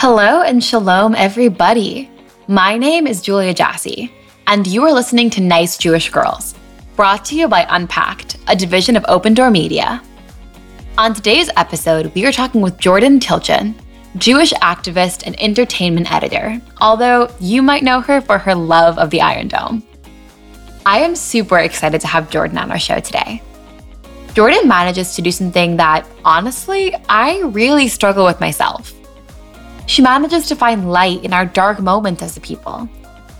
Hello and shalom, everybody. My name is Julia Jassey, and you are listening to Nice Jewish Girls, brought to you by Unpacked, a division of Open Door Media. On today's episode, we are talking with Jordan Tilchen, Jewish activist and entertainment editor, although you might know her for her love of the Iron Dome. I am super excited to have Jordan on our show today. Jordan manages to do something that, honestly, I really struggle with myself. She manages to find light in our dark moments as a people,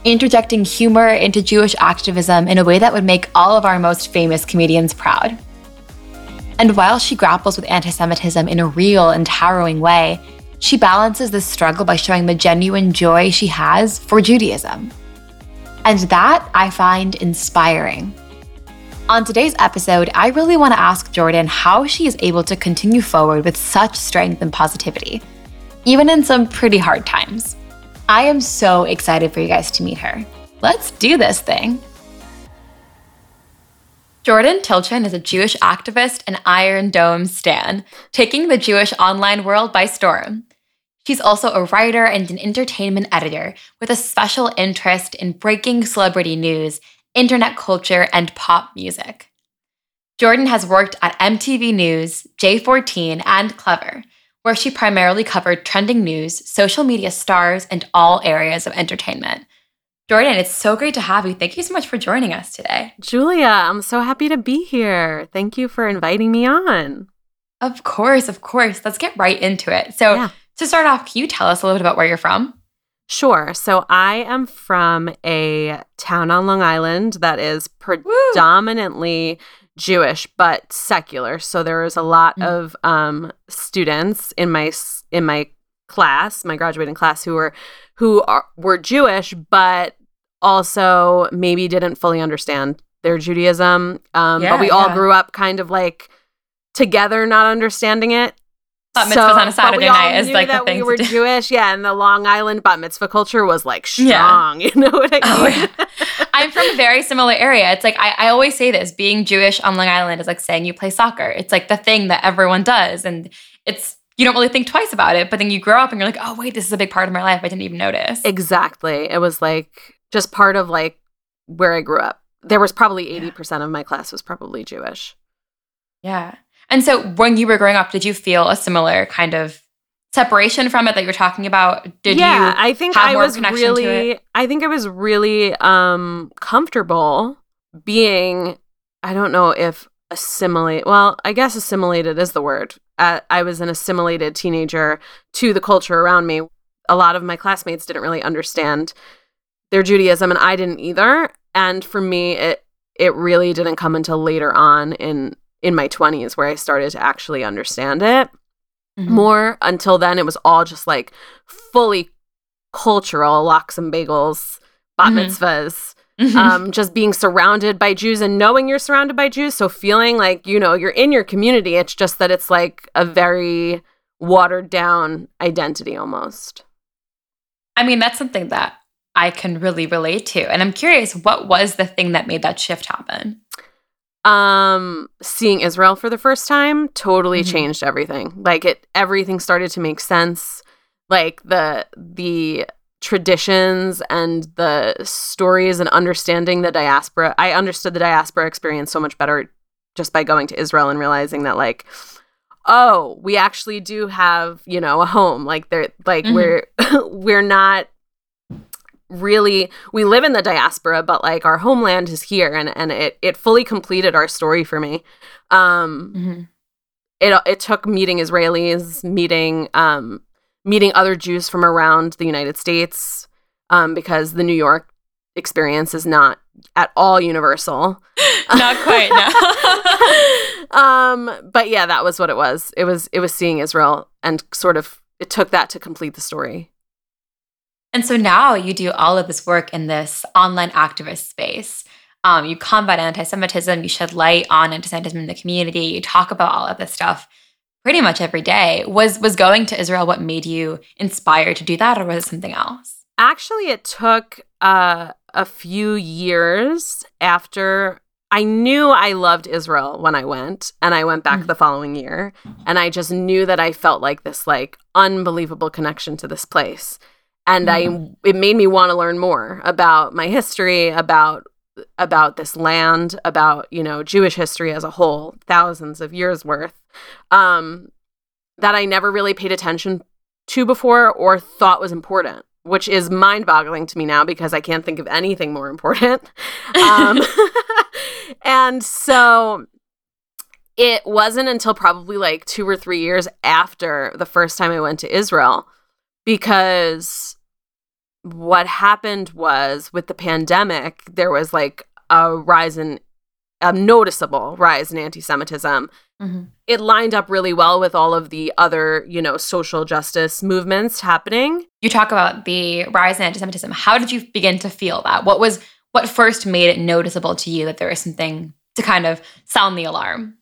interjecting humor into Jewish activism in a way that would make all of our most famous comedians proud. And while she grapples with anti Semitism in a real and harrowing way, she balances this struggle by showing the genuine joy she has for Judaism. And that I find inspiring. On today's episode, I really want to ask Jordan how she is able to continue forward with such strength and positivity, even in some pretty hard times. I am so excited for you guys to meet her. Let's do this thing. Jordan Tilchen is a Jewish activist and Iron Dome stan, taking the Jewish online world by storm. She's also a writer and an entertainment editor with a special interest in breaking celebrity news internet culture, and pop music. Jordan has worked at MTV News, J14, and Clevver, where she primarily covered trending news, social media stars, and all areas of entertainment. Jordan, it's so great to have you. Thank you so much for joining us today. Julia, I'm so happy to be here. Thank you for inviting me on. Of course, of course. Let's get right into it. So, yeah. to start off, can you tell us a little bit about where you're from? Sure. So I am from a town on Long Island that is predominantly Woo! Jewish but secular. So there was a lot mm. of um, students in my in my class, my graduating class, who were who are, were Jewish, but also maybe didn't fully understand their Judaism. Um, yeah, but we yeah. all grew up kind of like together, not understanding it bat mitzvahs so, on a Saturday night is like that the thing we were Jewish, yeah, and the Long Island bat mitzvah culture was like strong. Yeah. You know what I oh, mean? Oh, yeah. I'm from a very similar area. It's like I, I always say this: being Jewish on Long Island is like saying you play soccer. It's like the thing that everyone does, and it's you don't really think twice about it. But then you grow up and you're like, oh wait, this is a big part of my life. I didn't even notice. Exactly. It was like just part of like where I grew up. There was probably eighty yeah. percent of my class was probably Jewish. Yeah. And so when you were growing up, did you feel a similar kind of separation from it that you're talking about? Did yeah, I think I was really I think I was really um comfortable being I don't know if assimilate well, I guess assimilated is the word. Uh, I was an assimilated teenager to the culture around me. A lot of my classmates didn't really understand their Judaism and I didn't either. And for me it it really didn't come until later on in in my 20s where I started to actually understand it mm-hmm. more. Until then, it was all just like fully cultural lox and bagels, bat mm-hmm. mitzvahs. Mm-hmm. Um, just being surrounded by Jews and knowing you're surrounded by Jews. So feeling like, you know, you're in your community. It's just that it's like a very watered down identity almost. I mean, that's something that I can really relate to. And I'm curious, what was the thing that made that shift happen? Um seeing israel for the first time totally mm-hmm. changed everything like it everything started to make sense like the the traditions and the stories and understanding the diaspora i understood the diaspora experience so much better just by going to israel and realizing that like oh we actually do have you know a home like they're like mm-hmm. we're we're not really we live in the diaspora but like our homeland is here and and it it fully completed our story for me. Um mm-hmm. it it took meeting israelis meeting um meeting other jews from around the united states um because the new york experience is not at all universal. Not quite no. Um but yeah that was what it was. It was it was seeing israel and sort of it took that to complete the story and so now you do all of this work in this online activist space. Um, you combat anti Semitism, you shed light on anti Semitism in the community, you talk about all of this stuff pretty much every day. Was, was going to Israel what made you inspired to do that, or was it something else? Actually, it took uh, a few years after I knew I loved Israel when I went, and I went back Mhm. the following year, and I just knew that I felt like this like unbelievable connection to this place, and Mhm. I it made me want to learn more about my history, about about this land, about you know Jewish history as a whole, thousands of years worth, um, that I never really paid attention to before or thought was important. Which is mind boggling to me now because I can't think of anything more important. Um, and so it wasn't until probably like two or three years after the first time I went to Israel because what happened was with the pandemic, there was like a rise in a noticeable rise in anti Semitism. Mhm. It lined up really well with all of the other, you know, social justice movements happening. You talk about the rise in anti-Semitism. How did you begin to feel that? What was what first made it noticeable to you that there was something to kind of sound the alarm?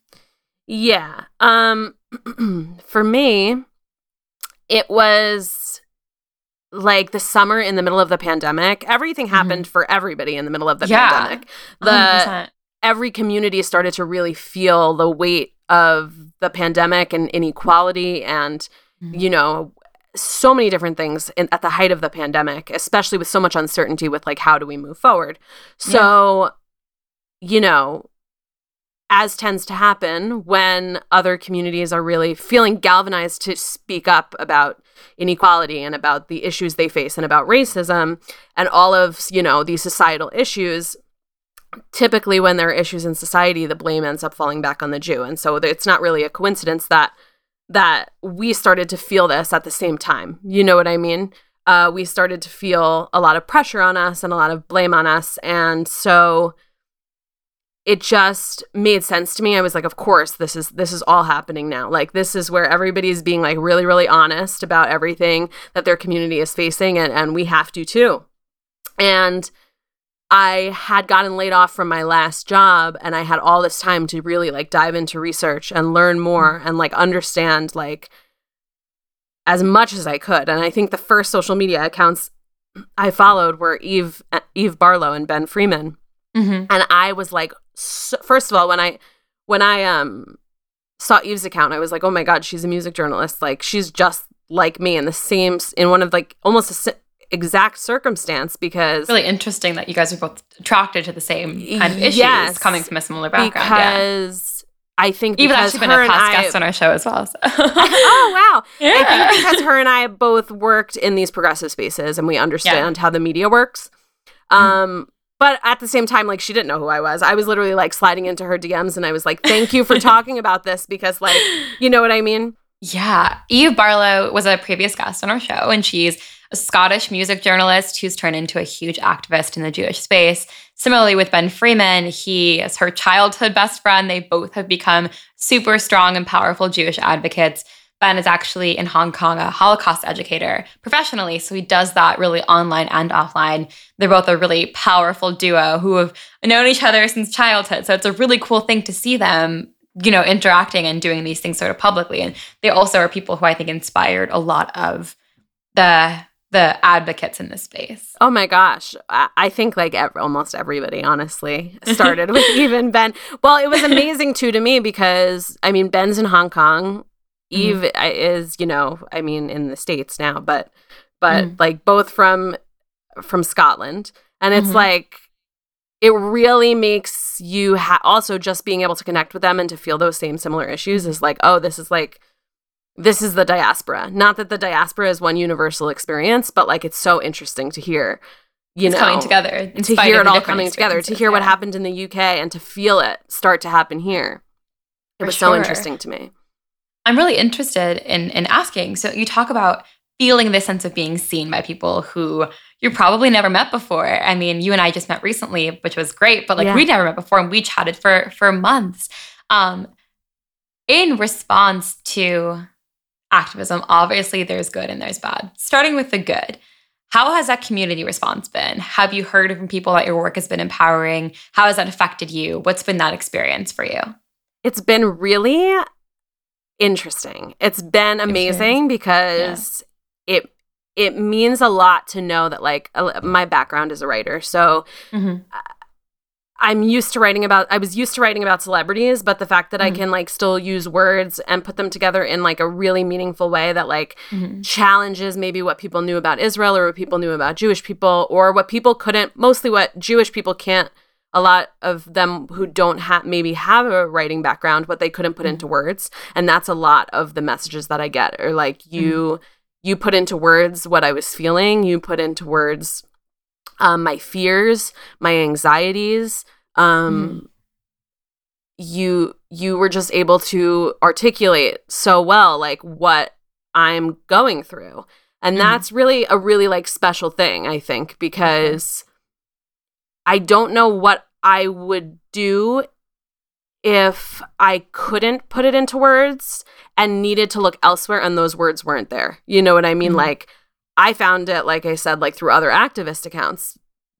Yeah. Um for me it was like the summer in the middle of the pandemic. Everything happened for everybody in the middle of the Mm-hmm. Yeah. pandemic. The 100%. every community started to really feel the weight of the pandemic and inequality and Mhm. you know so many different things in, at the height of the pandemic especially with so much uncertainty with like how do we move forward so you know as tends to happen when other communities are really feeling galvanized to speak up about inequality and about the issues they face and about racism and all of you know these societal issues typically when there are issues in society the blame ends up falling back on the jew. And so it's not really a coincidence that that we started to feel this at the same time. You know what i mean? Uh, we started to feel a lot of pressure on us and a lot of blame on us. And so it just made sense to me i was like of course this is this is all happening now like this is where everybody is being like really really honest about everything that their community is facing and and we have to too and I had gotten laid off from my last job and I had all this time to really like dive into research and learn more and like understand like as much as I could. And I think the first social media accounts I followed were Eve Eve Barlow and Ben Freeman. Mhm. And I was like so, first of all when I when I um saw Eve's account I was like, "Oh my god, she's a music journalist. Like she's just like me in the same in one of like almost a si- exact circumstance because Really interesting that you guys are both attracted to the same kind of issues Yes. coming from a similar background. yeah. because I think because actually been a past guest on our show as well. So. oh wow! Yeah. I think because her and I both worked in these progressive spaces and we understand how the media works. Mm-hmm. But at the same time, like she didn't know who I was. I was literally like sliding into her DMs and I was like, "Thank you for talking about this," because like, you know what I mean? Yeah. Eve Barlow was a previous guest on our show, and she's a Scottish music journalist who's turned into a huge activist in the Jewish space. Similarly, with Ben Freeman, he is her childhood best friend. They both have become super strong and powerful Jewish advocates. Ben is actually in Hong Kong a Holocaust educator professionally, so he does that really online and offline. They're both a really powerful duo who have known each other since childhood. So it's a really cool thing to see them you know, interacting and doing these things sort of publicly. And they also are people who I think inspired a lot of the the advocates in this space. Oh my gosh. I, think like almost everybody, honestly, started with even Ben. Well, it was amazing too to me because, I mean, Ben's in Hong Kong. Eve I- is, you know, I mean, in the States now, but, but Mhm. like both from, from Scotland. And it's Mhm. like, it really makes you ha- also just being able to connect with them and to feel those same similar issues is like, oh, this is like, this is the diaspora. Not that the diaspora is one universal experience, but like it's so interesting to hear, you it's know, coming together. to hear it all coming together, to hear what happened in the UK and to feel it start to happen here. It For was so interesting to me. I'm really interested in in asking. So you talk about feeling this sense of being seen by people who you probably never met before. I mean, you and I just met recently, which was great, but like Yeah. we never met before and we chatted for for months. Um in response to activism, obviously there's good and there's bad. Starting with the good. How has that community response been? Have you heard from people that your work has been empowering? How has that affected you? What's been that experience for you? It's been really interesting. It's been amazing because it it means a lot to know that like my background is a writer. So Mhm. I'm used to writing about I was used to writing about celebrities, but the fact that mm-hmm. I can like still use words and put them together in like a really meaningful way that like mm-hmm. challenges maybe what people knew about Israel or what people knew about Jewish people or what people couldn't mostly what Jewish people can't a lot of them who don't have maybe have a writing background but they couldn't put mm-hmm. into words and that's a lot of the messages that I get or like you mm-hmm. you put into words what I was feeling, you put into words um, my fears, my anxieties. Um, mm. You you were just able to articulate so well like what I'm going through, and mm. that's really a really like special thing I think because I don't know what I would do if I couldn't put it into words and needed to look elsewhere and those words weren't there. You know what I mean? Mm-hmm. Like I found it, like I said, like through other activist accounts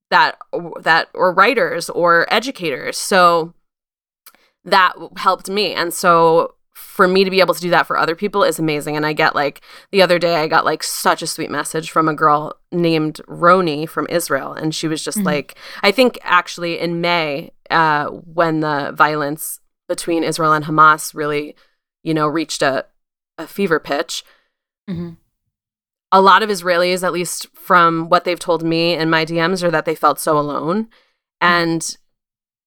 that that or writers or educators. So that helped me, and so for me to be able to do that for other people is amazing. And I get like the other day, I got like such a sweet message from a girl named Roni from Israel, and she was just mm-hmm. like, I think actually in May, uh, when the violence between Israel and Hamas really, you know, reached a a fever pitch. Mm-hmm a lot of Israelis, at least from what they've told me in my DMs, are that they felt so alone. And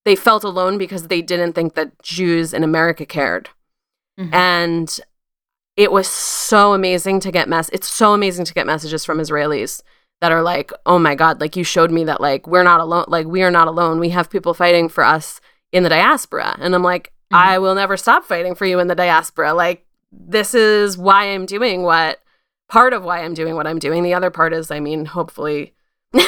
they felt alone because they didn't think that Jews in America cared. Mm-hmm. And it was so amazing to get mess it's so amazing to get messages from Israelis that are like, "Oh my god, like you showed me that like we're not alone, like we are not alone. We have people fighting for us in the diaspora." And I'm like, mm-hmm. "I will never stop fighting for you in the diaspora. Like this is why I'm doing what part of why I'm doing what I'm doing. The other part is, I mean, hopefully,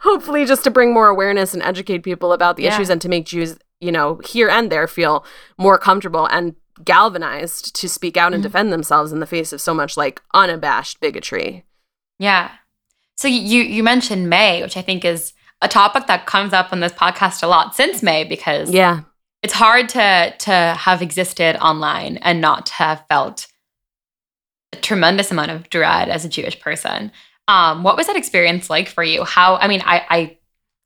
hopefully, just to bring more awareness and educate people about the yeah. issues and to make Jews, you know, here and there feel more comfortable and galvanized to speak out and mm-hmm. defend themselves in the face of so much like unabashed bigotry. Yeah. So you you mentioned May, which I think is a topic that comes up on this podcast a lot since May because yeah, it's hard to to have existed online and not have felt a tremendous amount of dread as a Jewish person. Um, what was that experience like for you? How I mean, I, I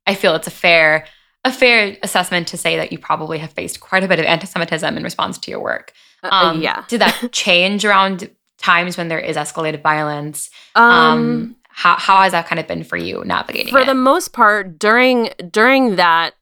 I feel it's a fair a fair assessment to say that you probably have faced quite a bit of anti-Semitism in response to your work. Uh, uh, um, yeah. did that change around times when there is escalated violence? Um, um, how how has that kind of been for you navigating? For it? the most part, during during that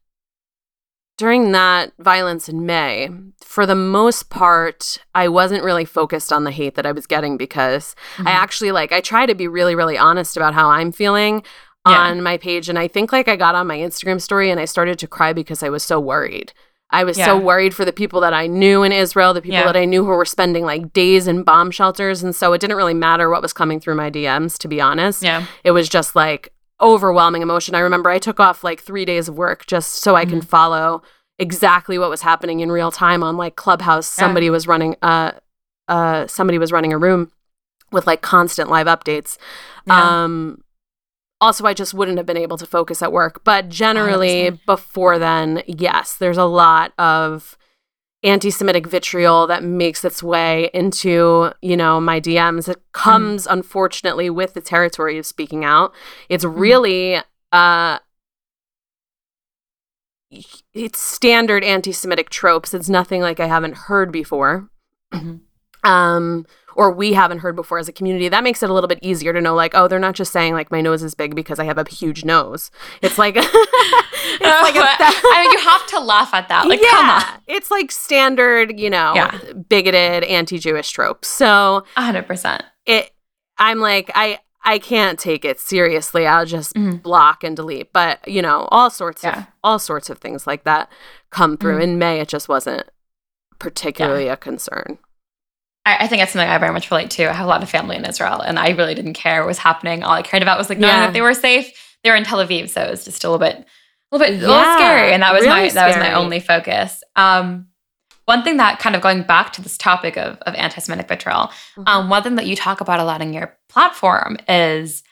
during that violence in May, for the most part, I wasn't really focused on the hate that I was getting because mm-hmm. I actually like I try to be really really honest about how I'm feeling yeah. on my page and I think like I got on my Instagram story and I started to cry because I was so worried. I was yeah. so worried for the people that I knew in Israel, the people yeah. that I knew who were spending like days in bomb shelters and so it didn't really matter what was coming through my DMs to be honest. Yeah. It was just like overwhelming emotion. I remember I took off like three days of work just so I mm-hmm. can follow exactly what was happening in real time on like Clubhouse. Somebody was running uh uh somebody was running a room with like constant live updates. Yeah. Um also I just wouldn't have been able to focus at work. But generally 100%. before then, yes, there's a lot of anti Semitic vitriol that makes its way into, you know, my DMs. It comes, mm. unfortunately, with the territory of speaking out. It's mm. really uh it's standard anti-Semitic tropes. It's nothing like I haven't heard before. Um or we haven't heard before as a community, that makes it a little bit easier to know, like, oh, they're not just saying like my nose is big because I have a huge nose. It's like, it's like I mean, you have to laugh at that. Like, yeah, it's like standard, you know, yeah. bigoted anti-Jewish tropes. So, hundred percent. It. I'm like, I I can't take it seriously. I'll just mm-hmm. block and delete. But you know, all sorts yeah. of all sorts of things like that come through. Mm-hmm. In May, it just wasn't particularly yeah. a concern. I, I, think that's something I very much relate to. I have a lot of family in Israel, and I really didn't care what was happening. All I cared about was like knowing yeah. that they were safe. They were in Tel Aviv, so it was just a little bit, a little bit, yeah, a little scary, and that was really my scary. that was my only focus. Um, one thing that kind of going back to this topic of, of anti-Semitic vitriol, mm-hmm. um, one thing that you talk about a lot in your platform is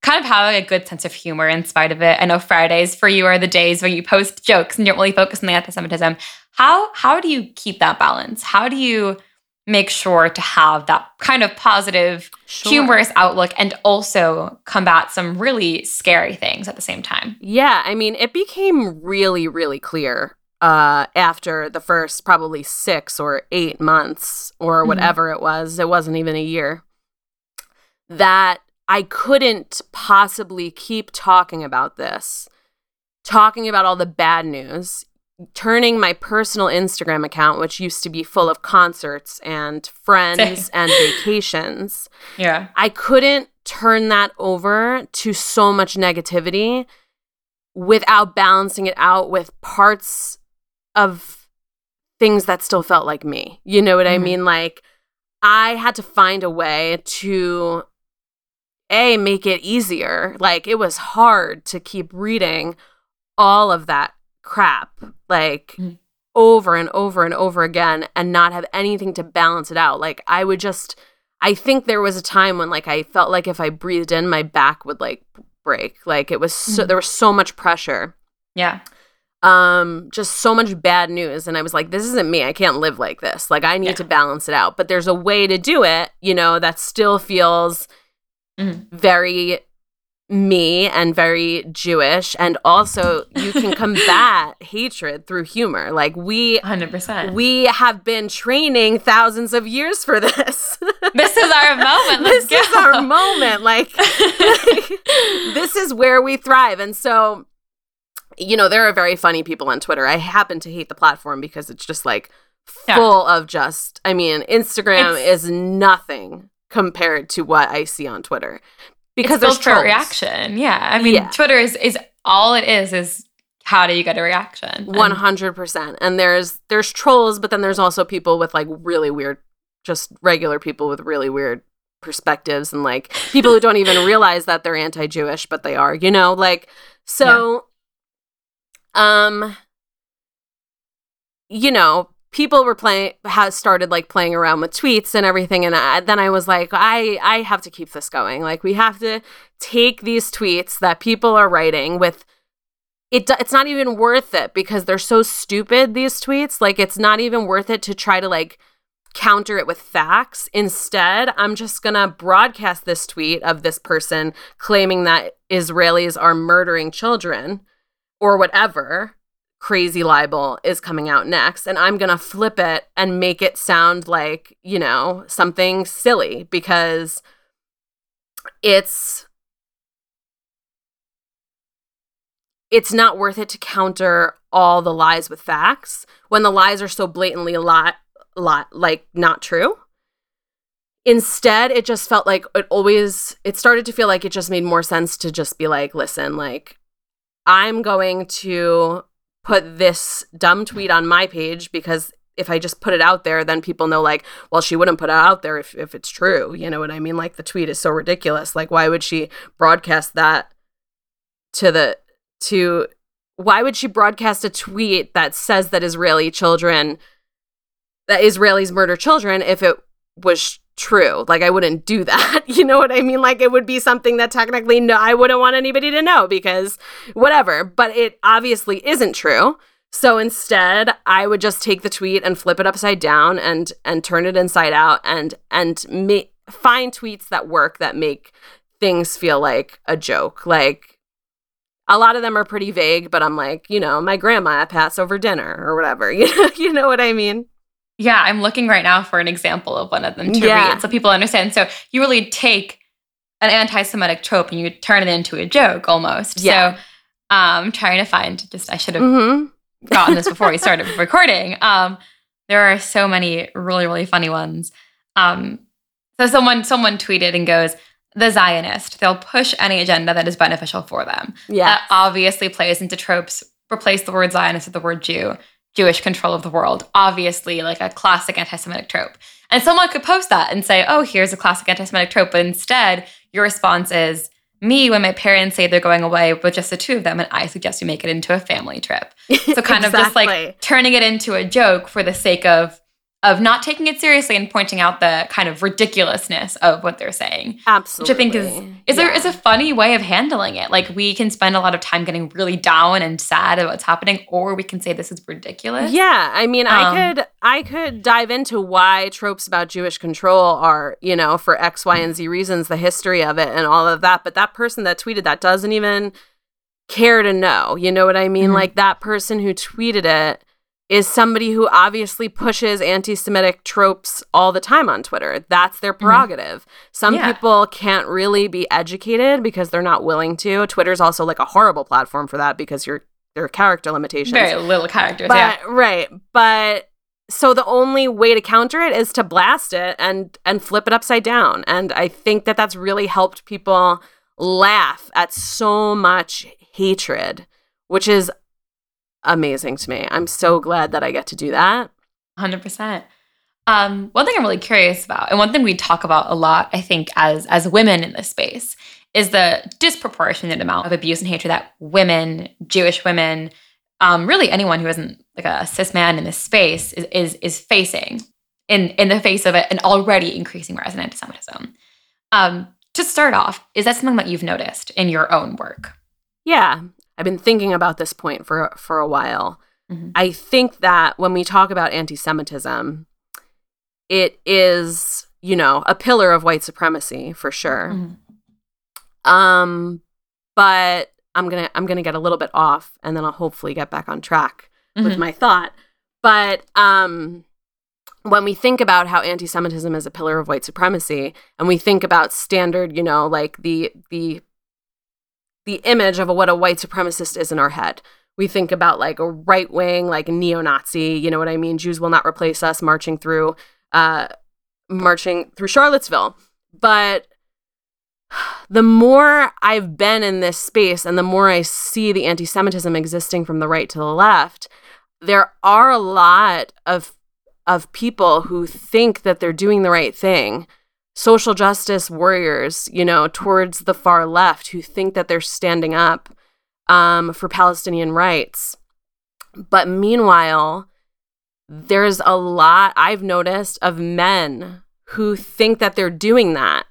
kind of having a good sense of humor in spite of it. I know Fridays for you are the days when you post jokes and you don't really focus on the anti-Semitism. How how do you keep that balance? How do you make sure to have that kind of positive, Sure. humorous outlook and also combat some really scary things at the same time. Yeah, I mean, it became really, really clear uh, after the first probably six or eight months or Mhm. whatever it was. It wasn't even a year. That I couldn't possibly keep talking about this, talking about all the bad news, turning my personal Instagram account, which used to be full of concerts and friends Same. and vacations. Yeah. I couldn't turn that over to so much negativity without balancing it out with parts of things that still felt like me. You know what I Mhm. mean? Like, I had to find a way to a make it easier. Like, it was hard to keep reading all of that crap, like Mhm. over and over and over again, and not have anything to balance it out. Like, I would just I think there was a time when like I felt like if I breathed in, my back would like break. Like it was so, Mhm. there was so much pressure. Yeah. Um just so much bad news and I was like this isn't me. I can't live like this. Like I need Yeah. to balance it out. But there's a way to do it, you know, that still feels Mhm. very me and very Jewish and also you can combat hatred through humor. Like we 100%. we have been training thousands of years for this. this is our moment. Let's this is our moment. Like, this is where we thrive. And so, you know, there are very funny people on Twitter. I happen to hate the platform because it's just like Yeah. full of just, I mean, Instagram It's- is nothing compared to what I see on Twitter. Because there's trolls. reaction. Yeah. I mean, Yeah. Twitter is, is all it is, is how do you get a reaction? And- hundred percent. And there's there's trolls, but then there's also people with like really weird, just regular people with really weird perspectives, and like people who don't even realize that they're anti-Jewish, but they are. You know, like so. Um. You know, people were playing has started like playing around with tweets and everything, and I, then I was like, I I have to keep this going. Like we have to take these tweets that people are writing with it it's not even worth it because they're so stupid these tweets like it's not even worth it to try to like counter it with facts instead i'm just going to broadcast this tweet of this person claiming that israelis are murdering children or whatever crazy libel is coming out next and i'm going to flip it and make it sound like you know something silly because it's it's not worth it to counter all the lies with facts when the lies are so blatantly a lot, lot like not true. Instead, it just felt like it always, it started to feel like it just made more sense to just be like, listen, like, I'm going to put this dumb tweet on my page because if I just put it out there, then people know, like, well, she wouldn't put it out there if, if it's true. You know what I mean? Like, the tweet is so ridiculous. Like, why would she broadcast that to the to why would she broadcast a tweet that says that Israeli children that Israelis murder children if it was true? Like I wouldn't do that. You know what I mean? Like it would be something that technically no I wouldn't want anybody to know because whatever, but it obviously isn't true. So instead, I would just take the tweet and flip it upside down and and turn it inside out and and ma- find tweets that work that make things feel like a joke. Like a lot of them are pretty vague, but I'm like, you know, my grandma at Passover dinner or whatever. You you know what I mean? Yeah, I'm looking right now for an example of one of them to Yeah. read so people understand. So you really take an anti-Semitic trope and you turn it into a joke almost. Yeah. So um trying to find just I should have hmm gotten this before we started recording. Um there are so many really, really funny ones. Um so someone someone tweeted and goes, the Zionist, they'll push any agenda that is beneficial for them. Yeah. That obviously plays into tropes. Replace the word Zionist with the word Jew. Jewish control of the world. Obviously, like a classic anti Semitic trope. And someone could post that and say, oh, here's a classic anti Semitic trope. But instead, your response is, me when my parents say they're going away with just the two of them, and I suggest you make it into a family trip. So, kind of just like turning it into a joke for the sake of of not taking it seriously and pointing out the kind of ridiculousness of what they're saying. Absolutely. Which I think is is there is a funny way of handling it. Like we can spend a lot of time getting really down and sad about what's happening, or we can say this is ridiculous. Yeah, I mean, Um, I could I could dive into why tropes about Jewish control are, you know, for X, Y, and Z reasons, the history of it and all of that. But that person that tweeted that doesn't even care to know. You know what I mean? Mhm. Like that person who tweeted it is somebody who obviously pushes anti-Semitic tropes all the time on Twitter. That's their mm-hmm. prerogative. Some Yeah. people can't really be educated because they're not willing to. Twitter's also like a horrible platform for that because you're there are character limitations. Very little characters. But yeah. right, but so the only way to counter it is to blast it and and flip it upside down. And I think that that's really helped people laugh at so much hatred, which is amazing to me. I'm so glad that I get to do that. Hundred percent. Um, one thing I'm really curious about, and one thing we talk about a lot, I think, as as women in this space, is the disproportionate amount of abuse and hatred that women, Jewish women, um, really anyone who isn't like a cis man in this space is is, is facing in in the face of it, an already increasing rise in anti-Semitism. Um, to start off, is that something that you've noticed in your own work? Yeah, I've been thinking about this point for for a while. Mhm. I think that when we talk about anti-Semitism, it is, you know, a pillar of white supremacy for sure. Mhm. Um, but I'm gonna I'm gonna get a little bit off, and then I'll hopefully get back on track with Mhm. my thought. But um, when we think about how anti-Semitism is a pillar of white supremacy, and we think about standard, you know, like the the the image of what a white supremacist is in our head. We think about like a right wing, like neo-Nazi, you know what I mean? Jews will not replace us marching through uh marching through Charlottesville. But the more I've been in this space and the more I see the anti Semitism existing from the right to the left, there are a lot of of people who think that they're doing the right thing. Social justice warriors, you know, towards the far left who think that they're standing up um, for Palestinian rights. But meanwhile, there's a lot I've noticed of men who think that they're doing that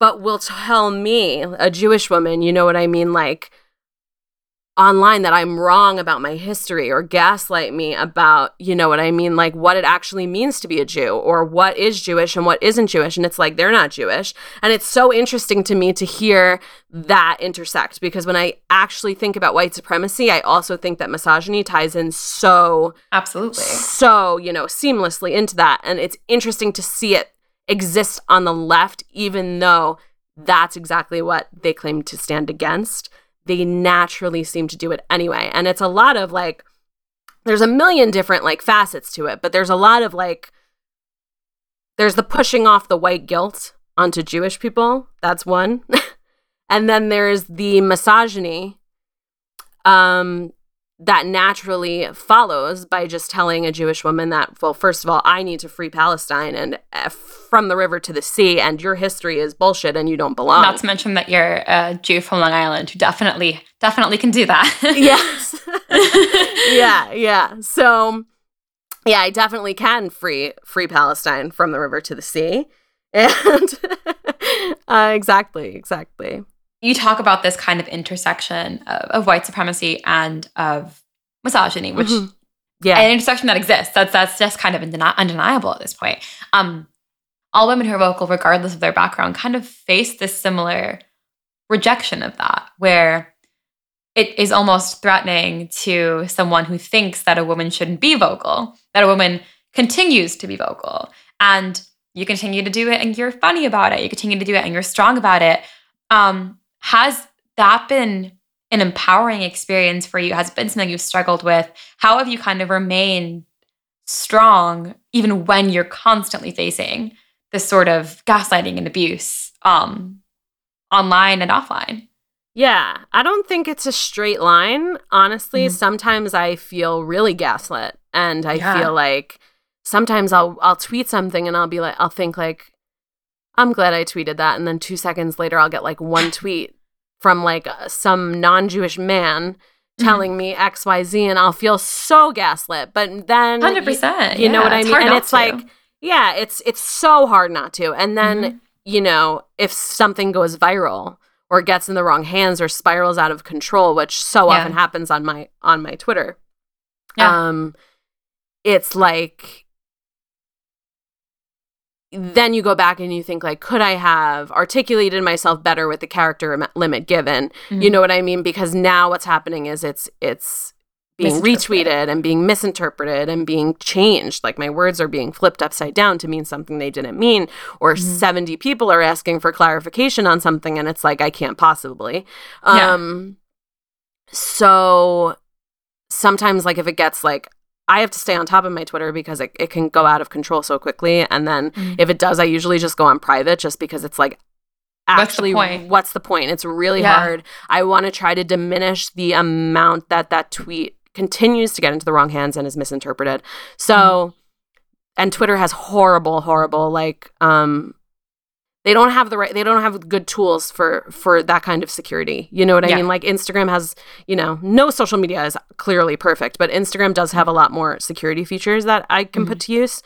but will tell me, a Jewish woman, you know what I mean, like online that I'm wrong about my history or gaslight me about, you know what I mean, like what it actually means to be a Jew or what is Jewish and what isn't Jewish. And it's like they're not Jewish. And it's so interesting to me to hear that intersect because when I actually think about white supremacy, I also think that misogyny ties in so Absolutely. so, you know, seamlessly into that. And it's interesting to see it exist on the left, even though that's exactly what they claim to stand against. They naturally seem to do it anyway. And it's a lot of like, there's a million different like facets to it, but there's a lot of like, there's the pushing off the white guilt onto Jewish people. That's one. and then there's the misogyny um that naturally follows by just telling a Jewish woman that, well, first of all, I need to free Palestine and uh, from the river to the sea, and your history is bullshit and you don't belong. Not to mention that you're a Jew from Long Island who definitely, definitely can do that. yes. yeah, yeah. So, yeah, I definitely can free free Palestine from the river to the sea. And uh, exactly, exactly. You talk about this kind of intersection of, of white supremacy and of misogyny, which Mhm. Yeah. an intersection that exists. That's that's just kind of undeni- undeniable at this point. Um, all women who are vocal, regardless of their background, kind of face this similar rejection of that, where it is almost threatening to someone who thinks that a woman shouldn't be vocal, that a woman continues to be vocal, and you continue to do it, and you're funny about it. You continue to do it, and you're strong about it. Um, has that been an empowering experience for you? Has it been something you've struggled with? How have you kind of remained strong even when you're constantly facing this sort of gaslighting and abuse um, online and offline? Yeah, I don't think it's a straight line. Honestly, Mhm. sometimes I feel really gaslit and I Yeah. feel like sometimes I'll I'll tweet something and I'll be like I'll think like I'm glad I tweeted that and then 2 seconds later I'll get like one tweet from like uh, some non-Jewish man telling me XYZ and I'll feel so gaslit. But then 100%. you, you know yeah, what I mean? And it's to. like, yeah, it's it's so hard not to. And then, Mhm. you know, if something goes viral or gets in the wrong hands or spirals out of control, which so Yeah. often happens on my on my Twitter. Yeah. Um it's like then you go back and you think like could i have articulated myself better with the character im- limit given you Mhm. know what i mean because now what's happening is it's it's being retweeted and being misinterpreted and being changed like my words are being flipped upside down to mean something they didn't mean or Mhm. 70 people are asking for clarification on something and it's like i can't possibly Yeah. um so sometimes like if it gets like i have to stay on top of my twitter because it, it can go out of control so quickly and then Mhm. if it does i usually just go on private just because it's like What's the actually point? what's the point it's really Yeah. hard i want to try to diminish the amount that that tweet continues to get into the wrong hands and is misinterpreted so Mm-hmm. and twitter has horrible horrible like um they don't have the right they don't have good tools for for that kind of security you know what i Yeah. mean like instagram has you know no social media is clearly perfect but instagram does have a lot more security features that i can put mm-hmm. to use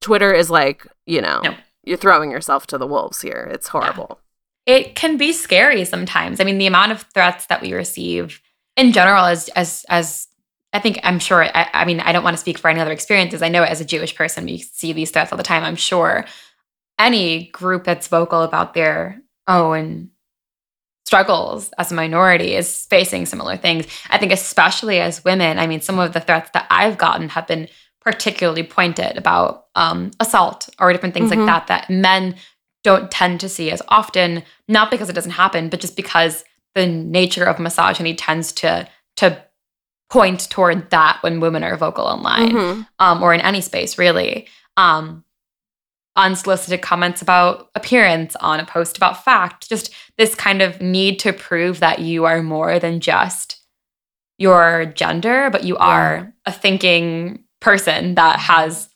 twitter is like you know No. you're throwing yourself to the wolves here it's horrible it can be scary sometimes. I mean, the amount of threats that we receive in general, as as as I think I'm sure. I, I mean, I don't want to speak for any other experiences. I know as a Jewish person, we see these threats all the time. I'm sure any group that's vocal about their own struggles as a minority is facing similar things. I think, especially as women, I mean, some of the threats that I've gotten have been particularly pointed about um, assault or different things Mhm. like that that men don't tend to see as often not because it doesn't happen but just because the nature of misogyny tends to to point toward that when women are vocal online Mhm. um, or in any space really um, unsolicited comments about appearance on a post about fact. Just this kind of need to prove that you are more than just your gender but you are a thinking person that has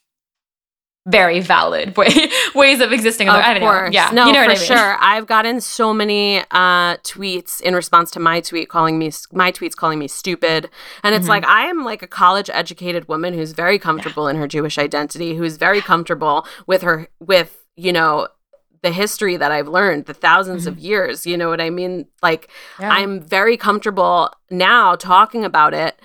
very valid way, ways of existing. Of I course. Yeah, No, you know for what I mean. sure. I've gotten so many uh, tweets in response to my tweet calling me my tweets calling me stupid, and it's Mhm. like I am like a college educated woman who's very comfortable in her Jewish identity, who's very comfortable with her with you know the history that I've learned, the 1000s of years. You know what I mean? Like Yeah. I'm very comfortable now talking about it.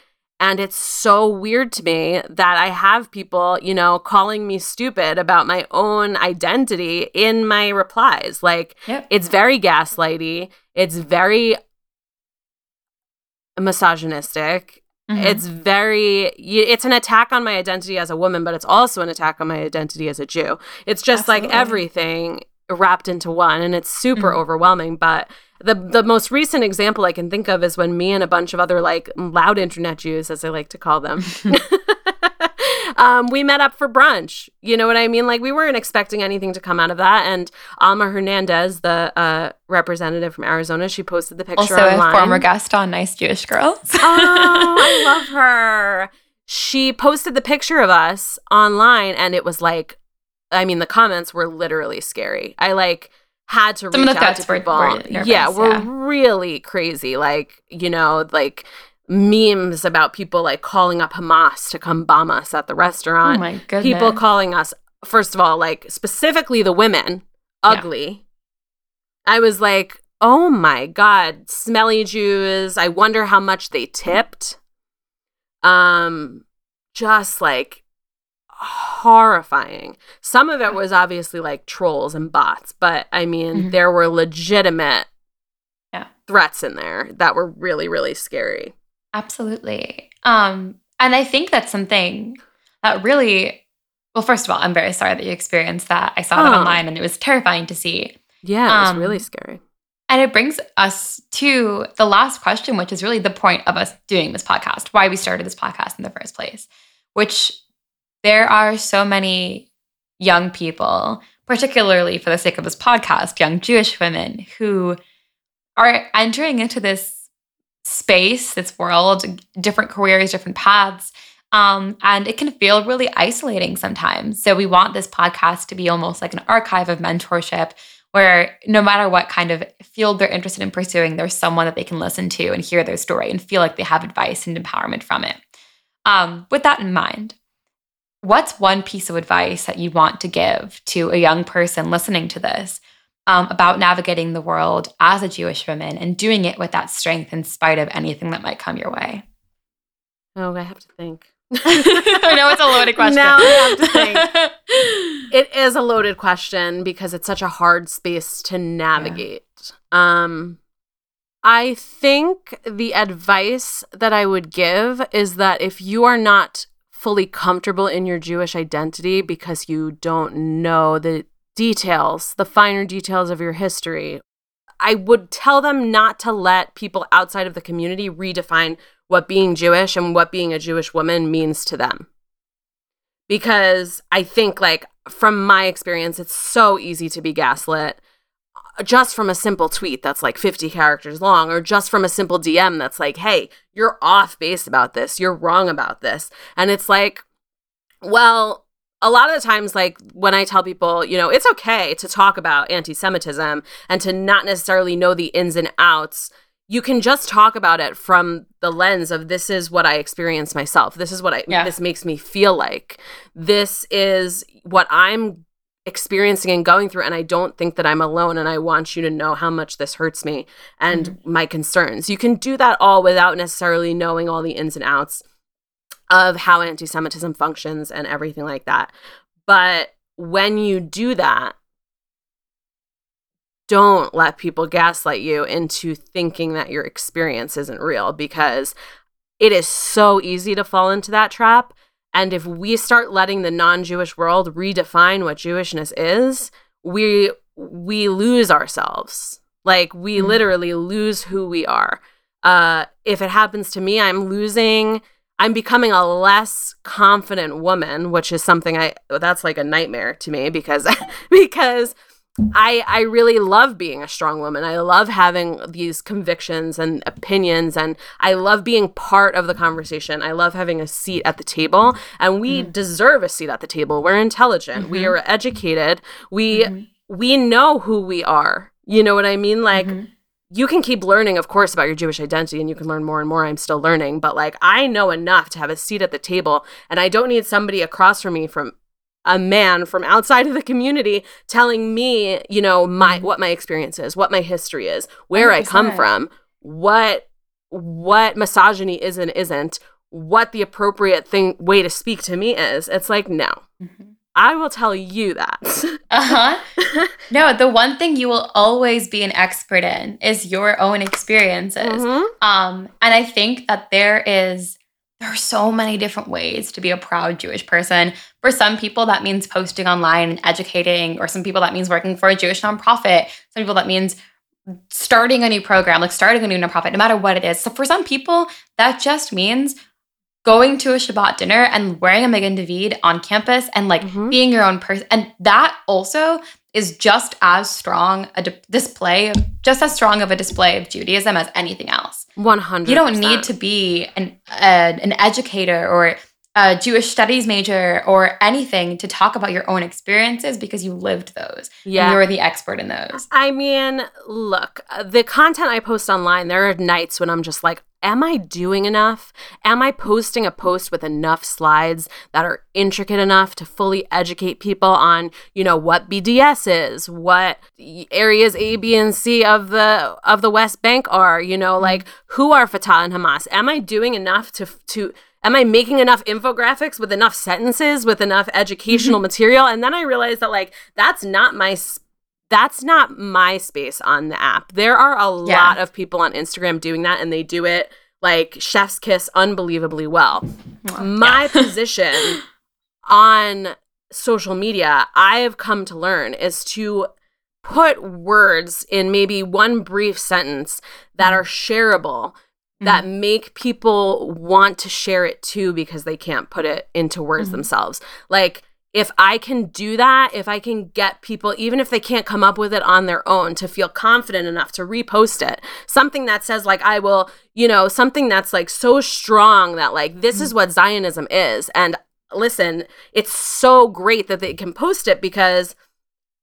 And it's so weird to me that I have people, you know, calling me stupid about my own identity in my replies. Like, Yep. it's very gaslighty. It's very misogynistic. Mhm. It's very, it's an attack on my identity as a woman, but it's also an attack on my identity as a Jew. It's just like everything wrapped into one, and it's super Mhm. overwhelming. But the the most recent example I can think of is when me and a bunch of other like loud internet Jews, as I like to call them, um, we met up for brunch. You know what I mean? Like we weren't expecting anything to come out of that. And Alma Hernandez, the uh, representative from Arizona, she posted the picture also online a former guest on Nice Jewish Girls. oh, I love her. She posted the picture of us online and it was like I mean the comments were literally scary. I like had to Some reach out to people. were nervous, yeah, were yeah. really crazy. Like, you know, like memes about people like calling up Hamas to come bomb us at the restaurant. oh my goodness. people calling us first of all like specifically the women ugly i was like oh my god smelly jews i wonder how much they tipped um just like horrifying some of it was obviously like trolls and bots but i mean Mhm. there were legitimate Yeah. threats in there that were really really scary Absolutely. Um, and I think that's something that really, well, first of all, I'm very sorry that you experienced that. I saw that Oh. online and it was terrifying to see. yeah it was Um, really scary And it brings us to the last question, which is really the point of us doing this podcast, why we started this podcast in the first place, which there are so many young people, particularly for the sake of this podcast, young Jewish women who are entering into this space, this world, different careers, different paths. Um, and it can feel really isolating sometimes. So we want this podcast to be almost like an archive of mentorship where no matter what kind of field they're interested in pursuing, there's someone that they can listen to and hear their story and feel like they have advice and empowerment from it. Um, with that in mind, what's one piece of advice that you want to give to a young person listening to this um, about navigating the world as a Jewish woman and doing it with that strength in spite of anything that might come your way? Oh, I have to think. I know it's a loaded question. Now I have to think. it is a loaded question because it's such a hard space to navigate. Yeah. Um, I think the advice that I would give is that if you are not fully comfortable in your Jewish identity because you don't know the details, the finer details of your history, I would tell them not to let people outside of the community redefine what being Jewish and what being a Jewish woman means to them. Because I think, like, from my experience, it's so easy to be gaslit just from a simple tweet that's like 50 characters long, or just from a simple DM that's like, hey, you're off base about this, you're wrong about this. And it's like, well, a lot of the times, like when I tell people, you know, it's okay to talk about anti Semitism and to not necessarily know the ins and outs you can just talk about it from the lens of this is what I experience myself. This is what I yeah. this makes me feel like. This is what I'm experiencing and going through and I don't think that I'm alone and I want you to know how much this hurts me and mm-hmm. my concerns. You can do that all without necessarily knowing all the ins and outs of how anti-Semitism functions and everything like that. But when you do that, don't let people gaslight you into thinking that your experience isn't real because it is so easy to fall into that trap. And if we start letting the non-Jewish world redefine what Jewishness is, we we lose ourselves. Like we mm-hmm. literally lose who we are. Uh, if it happens to me, I'm losing. I'm becoming a less confident woman, which is something I that's like a nightmare to me because because I I really love being a strong woman. I love having these convictions and opinions and I love being part of the conversation. I love having a seat at the table and we mm-hmm. deserve a seat at the table. We're intelligent. Mm-hmm. We are educated. We mm-hmm. we know who we are. You know what I mean? Like mm-hmm. you can keep learning of course about your Jewish identity and you can learn more and more. I'm still learning, but like I know enough to have a seat at the table and I don't need somebody across from me from a man from outside of the community telling me, you know, my mm-hmm. what my experience is, what my history is, where 100%. I come from, what what misogyny is and isn't, what the appropriate thing way to speak to me is. It's like, no. Mm-hmm. I will tell you that. uh-huh. No, the one thing you will always be an expert in is your own experiences. Mm-hmm. Um and I think that there is there are so many different ways to be a proud Jewish person. For some people, that means posting online and educating, or some people, that means working for a Jewish nonprofit. Some people, that means starting a new program, like starting a new nonprofit, no matter what it is. So for some people, that just means going to a Shabbat dinner and wearing a Magen David on campus and like mm-hmm. being your own person. And that also is just as strong a di- display, just as strong of a display of Judaism as anything else. 100 You don't need to be an, uh, an educator or a Jewish studies major or anything to talk about your own experiences because you lived those. Yeah. you're the expert in those. I mean, look, the content I post online, there are nights when I'm just like, am I doing enough? Am I posting a post with enough slides that are intricate enough to fully educate people on, you know, what BDS is, what areas A, B, and C of the of the West Bank are, you know, mm-hmm. like who are Fatah and Hamas? Am I doing enough to to am I making enough infographics with enough sentences, with enough educational mm-hmm. material? And then I realized that like that's not my that's not my space on the app. There are a yeah. lot of people on Instagram doing that and they do it like chef's kiss unbelievably well. my position on social media, I have come to learn is to put words in maybe one brief sentence that are shareable that mm-hmm. make people want to share it too because they can't put it into words mm-hmm. themselves. Like if I can do that, if I can get people, even if they can't come up with it on their own, to feel confident enough to repost it, something that says, like, I will, you know, something that's like so strong that, like, this is what Zionism is. And listen, it's so great that they can post it because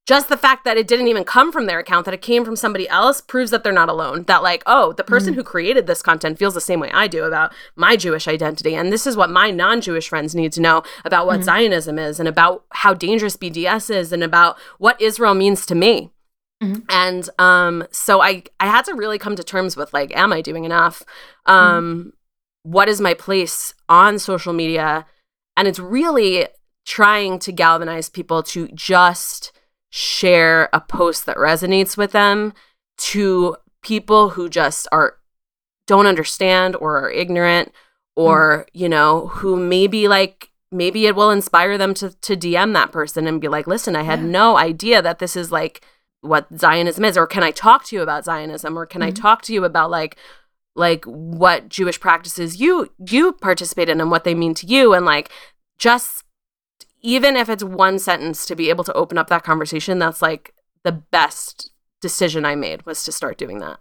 just the fact that it didn't even come from their account, that it came from somebody else, proves that they're not alone. That, like, oh, the person mm-hmm. who created this content feels the same way I do about my Jewish identity. And this is what my non Jewish friends need to know about what mm-hmm. Zionism is and about how dangerous BDS is and about what Israel means to me. Mm-hmm. And um, so I, I had to really come to terms with, like, am I doing enough? Um, what is my place on social media? And it's really trying to galvanize people to just share a post that resonates with them to people who just are don't understand or are ignorant or mm. you know who maybe like maybe it will inspire them to to DM that person and be like listen I had yeah. no idea that this is like what Zionism is or can I talk to you about Zionism or can mm-hmm. I talk to you about like like what Jewish practices you you participate in and what they mean to you and like just even if it's one sentence to be able to open up that conversation, that's like the best decision I made was to start doing that.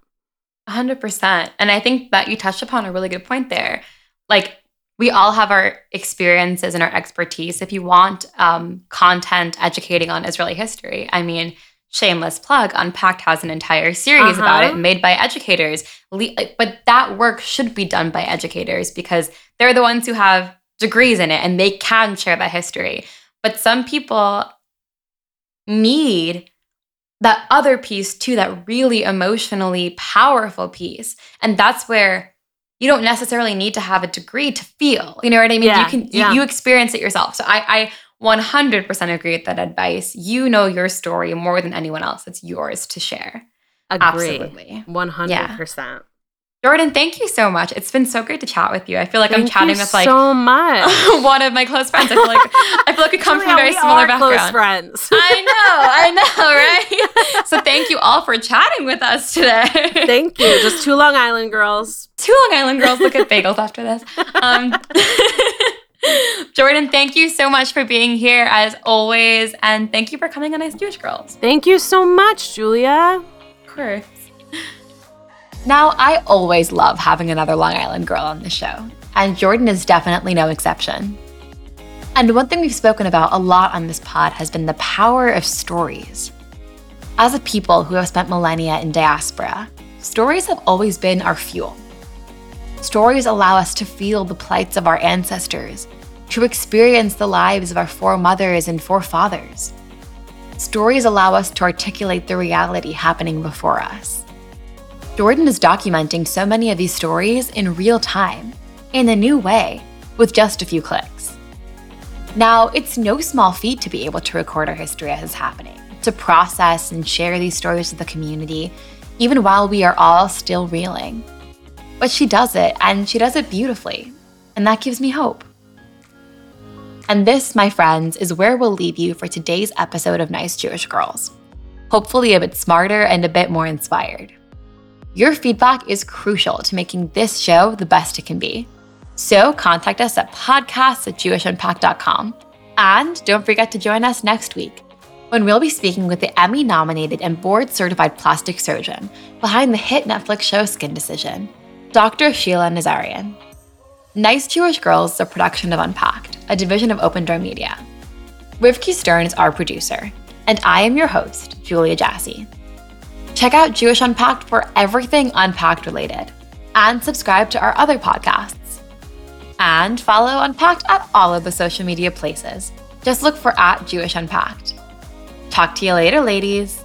100%. And I think that you touched upon a really good point there. Like, we all have our experiences and our expertise. If you want um, content educating on Israeli history, I mean, shameless plug, Unpacked has an entire series uh-huh. about it made by educators. But that work should be done by educators because they're the ones who have degrees in it and they can share that history. But some people need that other piece too, that really emotionally powerful piece. And that's where you don't necessarily need to have a degree to feel. You know what I mean? Yeah, you can yeah. you, you, experience it yourself. So I, I 100% agree with that advice. You know your story more than anyone else. It's yours to share. Agree. Absolutely. 100%. Yeah. Jordan, thank you so much. It's been so great to chat with you. I feel like thank I'm chatting with like so much one of my close friends. I feel like I feel like we come from very similar backgrounds. Close friends. I know, I know, right? so thank you all for chatting with us today. thank you. Just two Long Island girls. Two Long Island girls look at bagels after this. Um, Jordan, thank you so much for being here as always, and thank you for coming on Nice Jewish Girls. Thank you so much, Julia. Of course. Now, I always love having another Long Island girl on the show, and Jordan is definitely no exception. And one thing we've spoken about a lot on this pod has been the power of stories. As a people who have spent millennia in diaspora, stories have always been our fuel. Stories allow us to feel the plights of our ancestors, to experience the lives of our foremothers and forefathers. Stories allow us to articulate the reality happening before us. Jordan is documenting so many of these stories in real time, in a new way, with just a few clicks. Now, it's no small feat to be able to record our history as it's happening, to process and share these stories with the community, even while we are all still reeling. But she does it, and she does it beautifully, and that gives me hope. And this, my friends, is where we'll leave you for today's episode of Nice Jewish Girls. Hopefully, a bit smarter and a bit more inspired. Your feedback is crucial to making this show the best it can be. So contact us at podcasts at jewishunpacked.com. And don't forget to join us next week when we'll be speaking with the Emmy nominated and board certified plastic surgeon behind the hit Netflix show Skin Decision, Dr. Sheila Nazarian. Nice Jewish Girls is a production of Unpacked, a division of Open Door Media. Rivki Stern is our producer, and I am your host, Julia Jassey. Check out Jewish Unpacked for everything Unpacked related, and subscribe to our other podcasts. And follow Unpacked at all of the social media places. Just look for at Jewish Unpacked. Talk to you later, ladies.